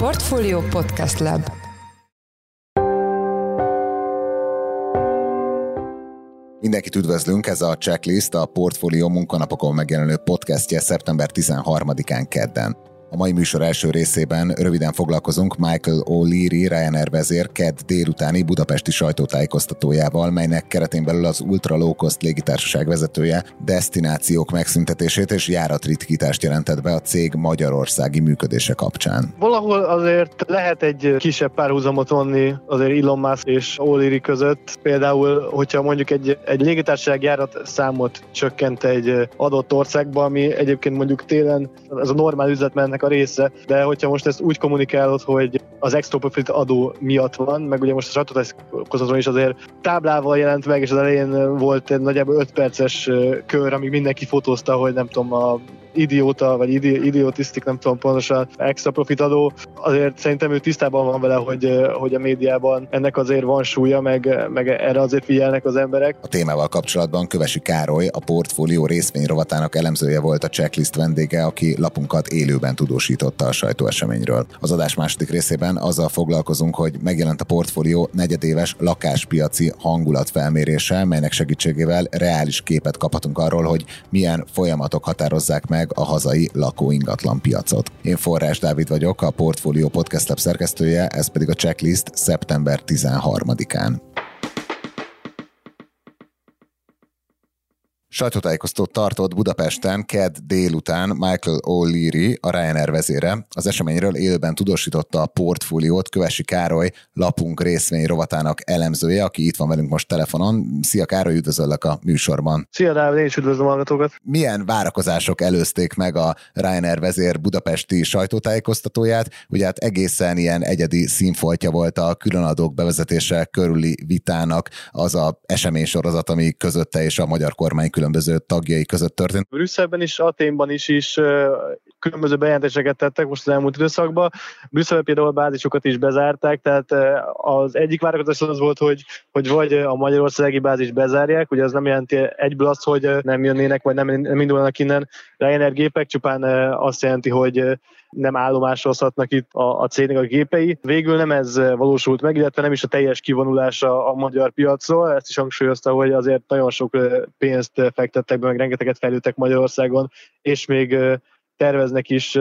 Portfolio Podcast Lab Mindenkit üdvözlünk, ez a checklist a Portfolio munkanapokon megjelenő podcastje szeptember 13-án kedden. A mai műsor első részében röviden foglalkozunk Michael O'Leary Ryanair vezér kedd délutáni budapesti sajtótájékoztatójával, melynek keretén belül az Ultra Low Cost légitársaság vezetője destinációk megszüntetését és járatritkítást jelentett be a cég magyarországi működése kapcsán. Valahol azért lehet egy kisebb párhuzamot vonni azért Elon Musk és O'Leary között. Például, hogyha mondjuk egy, egy légitársaság járat számot csökkent egy adott országba, ami egyébként mondjuk télen ez a normál üzletmennek a része, de hogyha most ezt úgy kommunikálod, hogy az extra profit adó miatt van, meg ugye most a sajtótájékoztatón is azért táblával jelent meg, és az elején volt egy nagyjából 5 perces kör, amíg mindenki fotózta, hogy nem tudom, a idióta, vagy idi, idiotisztik, nem tudom pontosan, extra profit adó, azért szerintem ő tisztában van vele, hogy, hogy a médiában ennek azért van súlya, meg, meg erre azért figyelnek az emberek. A témával kapcsolatban Kövesi Károly, a portfólió részvényrovatának elemzője volt a checklist vendége, aki lapunkat élőben tudósította a sajtóeseményről. Az adás második részében azzal foglalkozunk, hogy megjelent a portfólió negyedéves lakáspiaci hangulatfelmérése, melynek segítségével reális képet kaphatunk arról, hogy milyen folyamatok határozzák meg a hazai lakóingatlan piacot. Én Forrás Dávid vagyok, a Portfolio Podcast Lab szerkesztője, ez pedig a checklist szeptember 13-án. Sajtótájékoztót tartott Budapesten kedd délután Michael O'Leary, a Ryanair vezére. Az eseményről élőben tudósította a portfóliót Kövesi Károly, lapunk részvény rovatának elemzője, aki itt van velünk most telefonon. Szia Károly, üdvözöllek a műsorban. Szia Dávid, én is üdvözlöm hallgatókat. Milyen várakozások előzték meg a Ryanair vezér budapesti sajtótájékoztatóját? Ugye hát egészen ilyen egyedi színfoltja volt a különadók bevezetése körüli vitának az a eseménysorozat, ami közötte és a magyar kormány különböző tagjai között történt. Brüsszelben is, Aténban is is különböző bejelentéseket tettek most az elmúlt időszakban. Brüsszelben például bázisokat is bezárták, tehát az egyik várakozás az volt, hogy, hogy vagy a magyarországi bázis bezárják, ugye az nem jelenti egyből azt, hogy nem jönnének, vagy nem, nem indulnak innen Ryanair gépek, csupán azt jelenti, hogy nem állomásolhatnak itt a, a cégnek a gépei. Végül nem ez valósult meg, illetve nem is a teljes kivonulása a magyar piacról. Ezt is hangsúlyozta, hogy azért nagyon sok pénzt fektettek be, meg rengeteget fejlődtek Magyarországon, és még terveznek is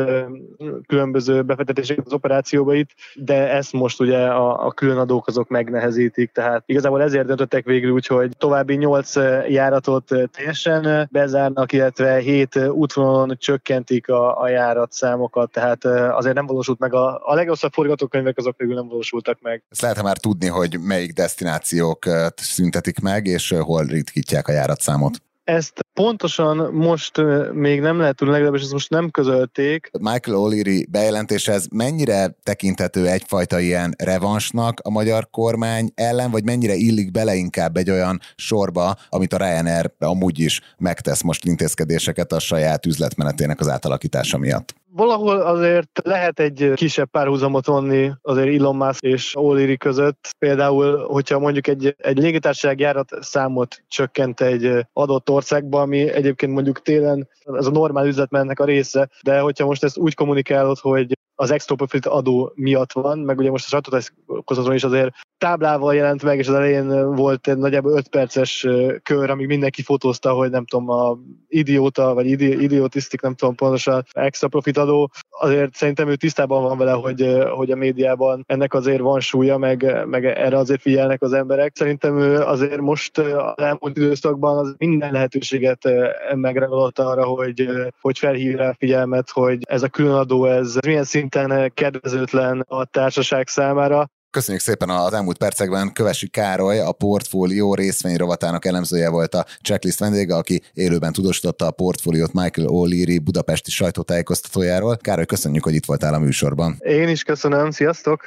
különböző befektetéseket az operációba itt, de ezt most ugye a, a különadók azok megnehezítik, tehát igazából ezért döntöttek végül úgy, hogy további nyolc járatot teljesen bezárnak, illetve hét útvonalon csökkentik a, a járatszámokat, tehát azért nem valósult meg a, a legrosszabb forgatókönyvek azok végül nem valósultak meg. Ezt lehet már tudni, hogy melyik destinációk szüntetik meg, és hol ritkítják a járatszámot? Ezt pontosan most még nem lehet tudni, legalábbis ezt most nem közölték. Michael O'Leary bejelentéshez mennyire tekinthető egyfajta ilyen revansnak a magyar kormány ellen, vagy mennyire illik bele inkább egy olyan sorba, amit a Ryanair amúgy is megtesz most intézkedéseket a saját üzletmenetének az átalakítása miatt? Valahol azért lehet egy kisebb párhuzamot vonni azért Elon Musk és O'Leary között. Például, hogyha mondjuk egy, egy légitársaság járat számot csökkent egy adott országba, ami egyébként mondjuk télen ez a normál üzletmennek a része, de hogyha most ezt úgy kommunikálod, hogy az extra profit adó miatt van, meg ugye most a sajtótájékoztatón is azért táblával jelent meg, és az elején volt egy nagyjából 5 perces kör, amíg mindenki fotózta, hogy nem tudom, a idióta, vagy idi, idiotisztik, nem tudom pontosan, extra profit adó. Azért szerintem ő tisztában van vele, hogy, hogy a médiában ennek azért van súlya, meg, meg erre azért figyelnek az emberek. Szerintem ő azért most az elmúlt időszakban az minden lehetőséget megragadott arra, hogy, hogy felhívja a figyelmet, hogy ez a különadó, ez milyen szinten kedvezőtlen a társaság számára. Köszönjük szépen az elmúlt percekben. Kövesi Károly, a portfólió részvényrovatának elemzője volt a checklist vendége, aki élőben tudósította a portfóliót Michael O'Leary budapesti sajtótájékoztatójáról. Károly, köszönjük, hogy itt voltál a műsorban. Én is köszönöm, sziasztok!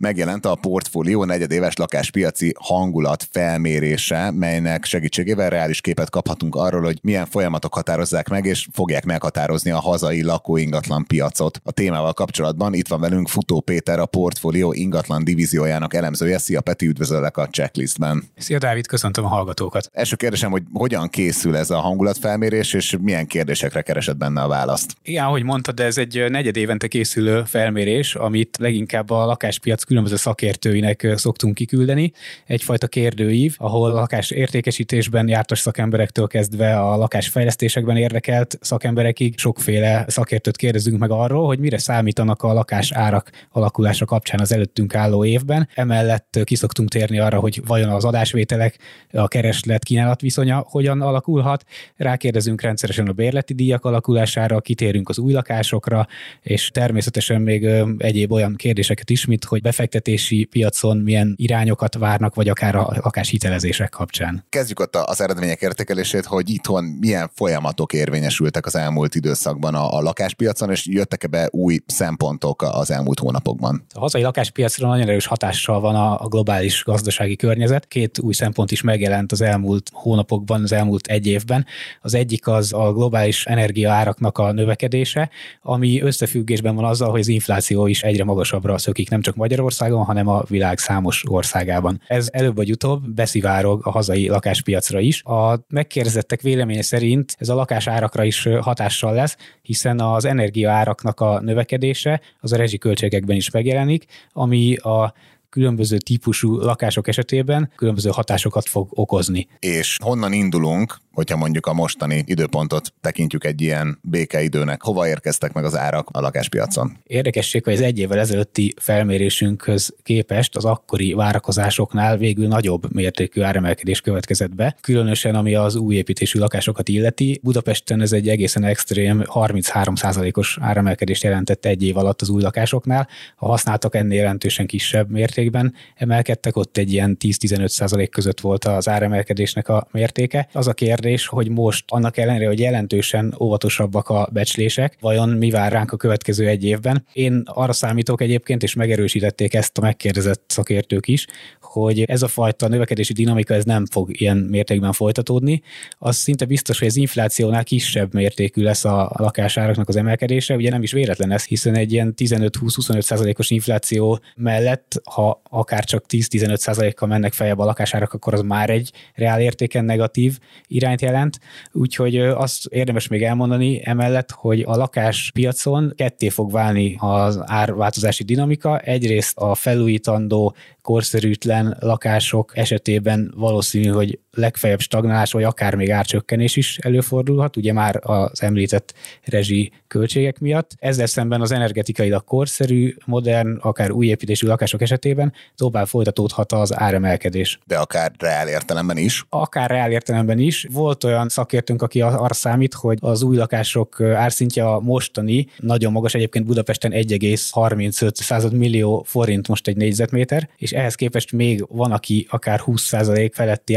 Megjelent a portfólió negyedéves lakáspiaci hangulat felmérése, melynek segítségével reális képet kaphatunk arról, hogy milyen folyamatok határozzák meg, és fogják meghatározni a hazai lakóingatlan piacot. A témával kapcsolatban itt van velünk Futó Péter, a portfólió ingatlan divíziójának elemzője. Szia Peti, üdvözöllek a checklistben. Szia Dávid, köszöntöm a hallgatókat. Első kérdésem, hogy hogyan készül ez a hangulatfelmérés, és milyen kérdésekre keresed benne a választ? Igen, ahogy mondtad, ez egy negyed évente készülő felmérés, amit leginkább a lakáspiac különböző szakértőinek szoktunk kiküldeni. Egyfajta kérdőív, ahol a lakás értékesítésben jártas szakemberektől kezdve a lakásfejlesztésekben érdekelt szakemberekig sokféle szakértőt kérdezünk meg arról, hogy mire számítanak a lakás árak alakulása kapcsán az előttünk álló évben. Emellett kiszoktunk térni arra, hogy vajon az adásvételek, a kereslet kínálat viszonya hogyan alakulhat. Rákérdezünk rendszeresen a bérleti díjak alakulására, kitérünk az új lakásokra, és természetesen még egyéb olyan kérdéseket is, mint hogy befektetési piacon milyen irányokat várnak, vagy akár a lakáshitelezések kapcsán. Kezdjük ott az eredmények értékelését, hogy itthon milyen folyamatok érvényesültek az elmúlt időszakban a, a lakáspiacon, és jöttek-e be új szempontok az elmúlt hónapokban? A hazai lakáspiacra nagyon erős hatással van a, a globális gazdasági környezet. Két új szempont is megjelent az elmúlt hónapokban, az elmúlt egy évben. Az egyik az a globális energiaáraknak a növekedése, ami összefüggésben van azzal, hogy az infláció is egyre magasabbra szökik, nem csak Magyarországon, hanem a világ számos országában. Ez előbb vagy utóbb beszivárog a hazai lakáspiacra is. A megkérdezettek véleménye szerint ez a lakásárakra is hatással lesz, hiszen az energiaáraknak a növekedése az a rezsiköltségekben is megjelenik, ami a különböző típusú lakások esetében különböző hatásokat fog okozni. És honnan indulunk, hogyha mondjuk a mostani időpontot tekintjük egy ilyen békeidőnek, hova érkeztek meg az árak a lakáspiacon? Érdekesség, hogy az egy évvel ezelőtti felmérésünkhöz képest az akkori várakozásoknál végül nagyobb mértékű áremelkedés következett be, különösen ami az új építésű lakásokat illeti. Budapesten ez egy egészen extrém 33%-os áremelkedést jelentett egy év alatt az új lakásoknál. Ha használtak ennél jelentősen kisebb mértékben emelkedtek, ott egy ilyen 10-15% között volt az áremelkedésnek a mértéke. Az a kérdés, hogy most annak ellenére, hogy jelentősen óvatosabbak a becslések, vajon mi vár ránk a következő egy évben. Én arra számítok egyébként, és megerősítették ezt a megkérdezett szakértők is, hogy ez a fajta növekedési dinamika ez nem fog ilyen mértékben folytatódni. Az szinte biztos, hogy az inflációnál kisebb mértékű lesz a lakásáraknak az emelkedése. Ugye nem is véletlen ez, hiszen egy ilyen 15-20-25 százalékos infláció mellett, ha akár csak 10-15 százalékkal mennek feljebb a lakásárak, akkor az már egy reál értéken negatív irányt jelent. Úgyhogy azt érdemes még elmondani emellett, hogy a lakáspiacon ketté fog válni az árváltozási dinamika. Egyrészt a felújítandó korszerűtlen lakások esetében valószínű, hogy legfeljebb stagnálás, vagy akár még árcsökkenés is előfordulhat, ugye már az említett rezsi költségek miatt. Ezzel szemben az energetikailag korszerű, modern, akár új építésű lakások esetében tovább folytatódhat az áremelkedés. De akár reál értelemben is? Akár reál értelemben is. Volt olyan szakértőnk, aki arra számít, hogy az új lakások árszintje a mostani, nagyon magas egyébként Budapesten 1,35 millió forint most egy négyzetméter, és ehhez képest még van, aki akár 20% feletti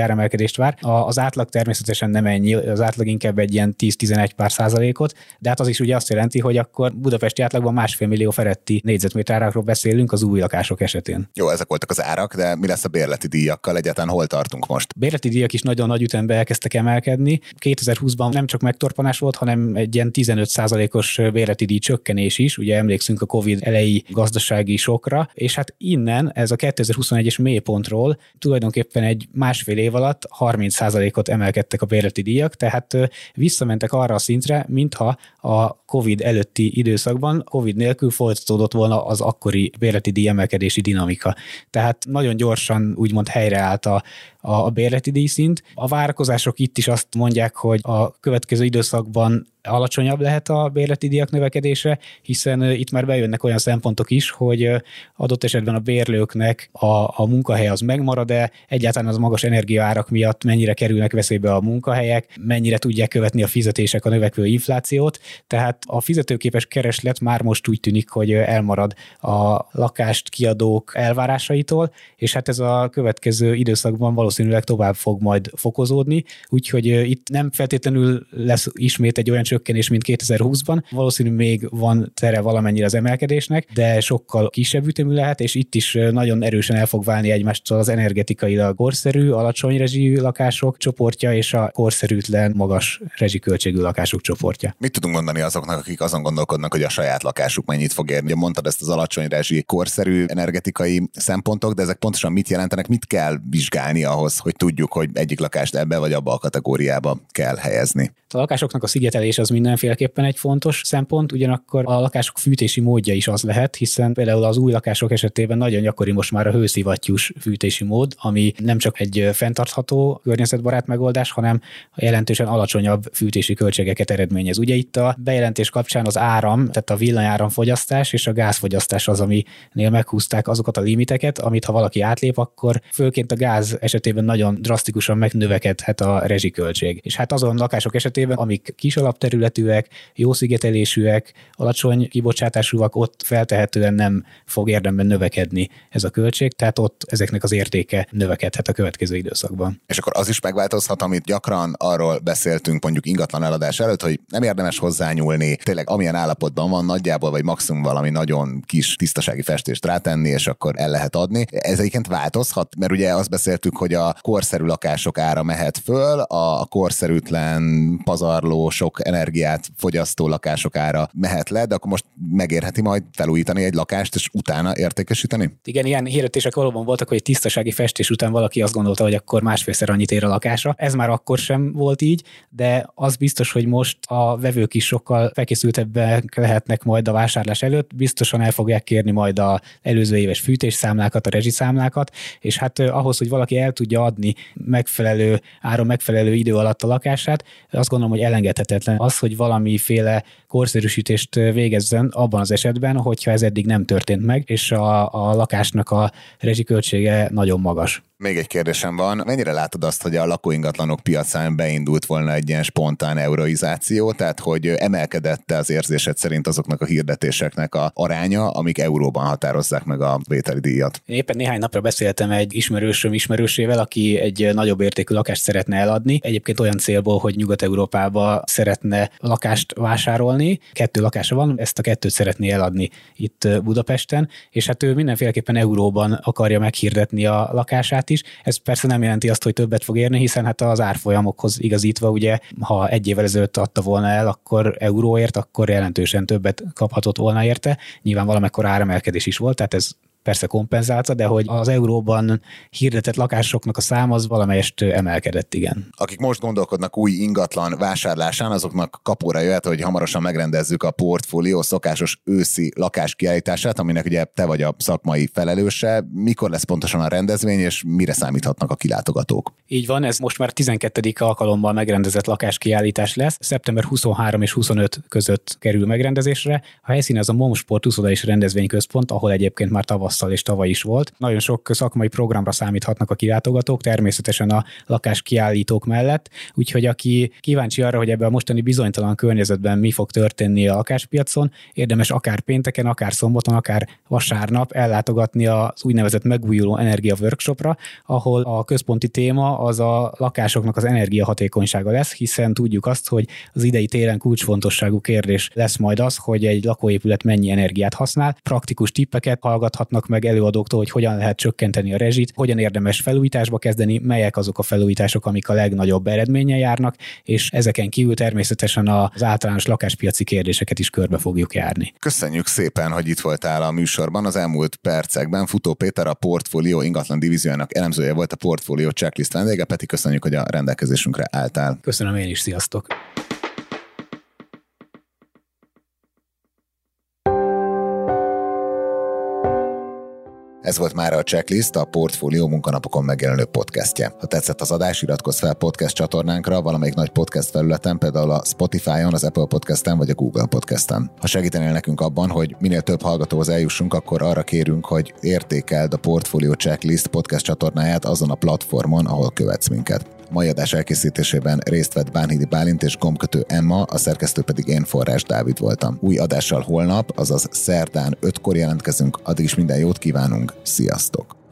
áremelkedést vár. Az átlag természetesen nem ennyi, az átlag inkább egy ilyen 10-11 pár százalékot, de hát az is ugye azt jelenti, hogy akkor budapesti átlagban másfél millió feletti négyzetméter árakról beszélünk az új lakások esetén. Jó, ezek voltak az árak, de mi lesz a bérleti díjakkal egyáltalán hol tartunk most? Bérleti díjak is nagyon nagy ütembe elkezdtek emelkedni. 2020-ban nem csak megtorpanás volt, hanem egy ilyen 15%-os bérleti díj csökkenés is. Ugye emlékszünk a COVID elejé gazdasági sokra, és hát innen ez a 2021-es mélypontról tulajdonképpen egy másfél év alatt 30%-ot emelkedtek a bérleti díjak, tehát visszamentek arra a szintre, mintha a COVID előtti időszakban COVID nélkül folytatódott volna az akkori bérleti díj emelkedési dinamika. Tehát nagyon gyorsan úgymond helyreállt a, a bérleti díjszint. A várakozások itt is azt mondják, hogy a következő időszakban alacsonyabb lehet a bérleti díjak növekedése, hiszen itt már bejönnek olyan szempontok is, hogy adott esetben a bérlőknek a, a munkahely az megmarad-e, egyáltalán az magas energiaárak miatt mennyire kerülnek veszélybe a munkahelyek, mennyire tudják követni a fizetések a növekvő inflációt, tehát a fizetőképes kereslet már most úgy tűnik, hogy elmarad a lakást kiadók elvárásaitól, és hát ez a következő időszakban valószínűleg valószínűleg tovább fog majd fokozódni, úgyhogy itt nem feltétlenül lesz ismét egy olyan csökkenés, mint 2020-ban. Valószínű még van tere valamennyire az emelkedésnek, de sokkal kisebb ütemű lehet, és itt is nagyon erősen el fog válni egymástól az energetikailag korszerű, alacsony rezsijű lakások csoportja és a korszerűtlen, magas rezsiköltségű lakások csoportja. Mit tudunk mondani azoknak, akik azon gondolkodnak, hogy a saját lakásuk mennyit fog érni? Mondtad ezt az alacsony rezsi, korszerű energetikai szempontok, de ezek pontosan mit jelentenek, mit kell vizsgálni ahhoz, hogy tudjuk, hogy egyik lakást ebbe vagy abba a kategóriába kell helyezni? A lakásoknak a szigetelés az mindenféleképpen egy fontos szempont, ugyanakkor a lakások fűtési módja is az lehet, hiszen például az új lakások esetében nagyon gyakori most már a hőszivattyús fűtési mód, ami nem csak egy fenntartható környezetbarát megoldás, hanem jelentősen alacsonyabb fűtési költségeket eredményez. Ugye itt a bejelentés kapcsán az áram, tehát a villanyáram fogyasztás és a gázfogyasztás az, aminél meghúzták azokat a limiteket, amit ha valaki átlép, akkor főként a gáz esetében nagyon drasztikusan megnövekedhet a rezsiköltség. És hát azon lakások esetében, amik kis alapterületűek, jó szigetelésűek, alacsony kibocsátásúak, ott feltehetően nem fog érdemben növekedni ez a költség, tehát ott ezeknek az értéke növekedhet a következő időszakban. És akkor az is megváltozhat, amit gyakran arról beszéltünk mondjuk ingatlan eladás előtt, hogy nem érdemes hozzányúlni, tényleg amilyen állapotban van nagyjából, vagy maximum valami nagyon kis tisztasági festést rátenni, és akkor el lehet adni. Ez egyébként változhat, mert ugye azt beszéltük, hogy a korszerű lakások ára mehet föl, a korszerűtlen, pazarló, sok energiát fogyasztó lakások ára mehet le, de akkor most megérheti majd felújítani egy lakást, és utána értékesíteni? Igen, ilyen hirdetések valóban voltak, hogy tisztasági festés után valaki azt gondolta, hogy akkor másfélszer annyit ér a lakása. Ez már akkor sem volt így, de az biztos, hogy most a vevők is sokkal felkészültebbek lehetnek majd a vásárlás előtt, biztosan el fogják kérni majd a előző éves fűtésszámlákat, a rezsiszámlákat, és hát ahhoz, hogy valaki el tudja adni megfelelő áron, megfelelő idő alatt a lakását, azt gondolom, hogy elengedhetetlen az, hogy valamiféle korszerűsítést végezzen abban az esetben, hogyha ez eddig nem történt meg, és a, a lakásnak a rezsiköltsége nagyon magas. Még egy kérdésem van. Mennyire látod azt, hogy a lakóingatlanok piacán beindult volna egy ilyen spontán euroizáció, tehát hogy emelkedett az érzésed szerint azoknak a hirdetéseknek a aránya, amik euróban határozzák meg a vételi díjat? Éppen néhány napra beszéltem egy ismerősöm ismerősével, aki egy nagyobb értékű lakást szeretne eladni. Egyébként olyan célból, hogy Nyugat-Európába szeretne lakást vásárolni. Kettő lakása van, ezt a kettőt szeretné eladni itt Budapesten, és hát ő mindenféleképpen euróban akarja meghirdetni a lakását is. Ez persze nem jelenti azt, hogy többet fog érni, hiszen hát az árfolyamokhoz igazítva, ugye, ha egy évvel ezelőtt adta volna el, akkor euróért, akkor jelentősen többet kaphatott volna érte. Nyilván valamekkor áremelkedés is volt, tehát ez persze kompenzálta, de hogy az euróban hirdetett lakásoknak a száma az valamelyest emelkedett, igen. Akik most gondolkodnak új ingatlan vásárlásán, azoknak kapóra jöhet, hogy hamarosan megrendezzük a portfólió szokásos őszi lakáskiállítását, aminek ugye te vagy a szakmai felelőse. Mikor lesz pontosan a rendezvény, és mire számíthatnak a kilátogatók? Így van, ez most már 12. alkalommal megrendezett lakáskiállítás lesz. Szeptember 23 és 25 között kerül megrendezésre. A helyszín az a Momsport úszoda és rendezvényközpont, ahol egyébként már tavasz tavasszal és tavaly is volt. Nagyon sok szakmai programra számíthatnak a kilátogatók, természetesen a lakás kiállítók mellett, úgyhogy aki kíváncsi arra, hogy ebben a mostani bizonytalan környezetben mi fog történni a lakáspiacon, érdemes akár pénteken, akár szombaton, akár vasárnap ellátogatni az úgynevezett megújuló energia workshopra, ahol a központi téma az a lakásoknak az energiahatékonysága lesz, hiszen tudjuk azt, hogy az idei télen kulcsfontosságú kérdés lesz majd az, hogy egy lakóépület mennyi energiát használ. Praktikus tippeket hallgathatnak hallgatnak meg előadóktól, hogy hogyan lehet csökkenteni a rezsit, hogyan érdemes felújításba kezdeni, melyek azok a felújítások, amik a legnagyobb eredménye járnak, és ezeken kívül természetesen az általános lakáspiaci kérdéseket is körbe fogjuk járni. Köszönjük szépen, hogy itt voltál a műsorban. Az elmúlt percekben Futó Péter a Portfolio ingatlan divíziójának elemzője volt a Portfolio checklist vendége. Peti, köszönjük, hogy a rendelkezésünkre álltál. Köszönöm én is, sziasztok! Ez volt már a Checklist, a Portfólió munkanapokon megjelenő podcastje. Ha tetszett az adás, iratkozz fel podcast csatornánkra, valamelyik nagy podcast felületen, például a Spotify-on, az Apple Podcast-en vagy a Google Podcast-en. Ha segítenél nekünk abban, hogy minél több hallgatóhoz eljussunk, akkor arra kérünk, hogy értékeld a Portfolio Checklist podcast csatornáját azon a platformon, ahol követsz minket mai adás elkészítésében részt vett Bánhidi Bálint és gomkötő Emma, a szerkesztő pedig én Forrás Dávid voltam. Új adással holnap, azaz szerdán 5-kor jelentkezünk, addig is minden jót kívánunk, sziasztok!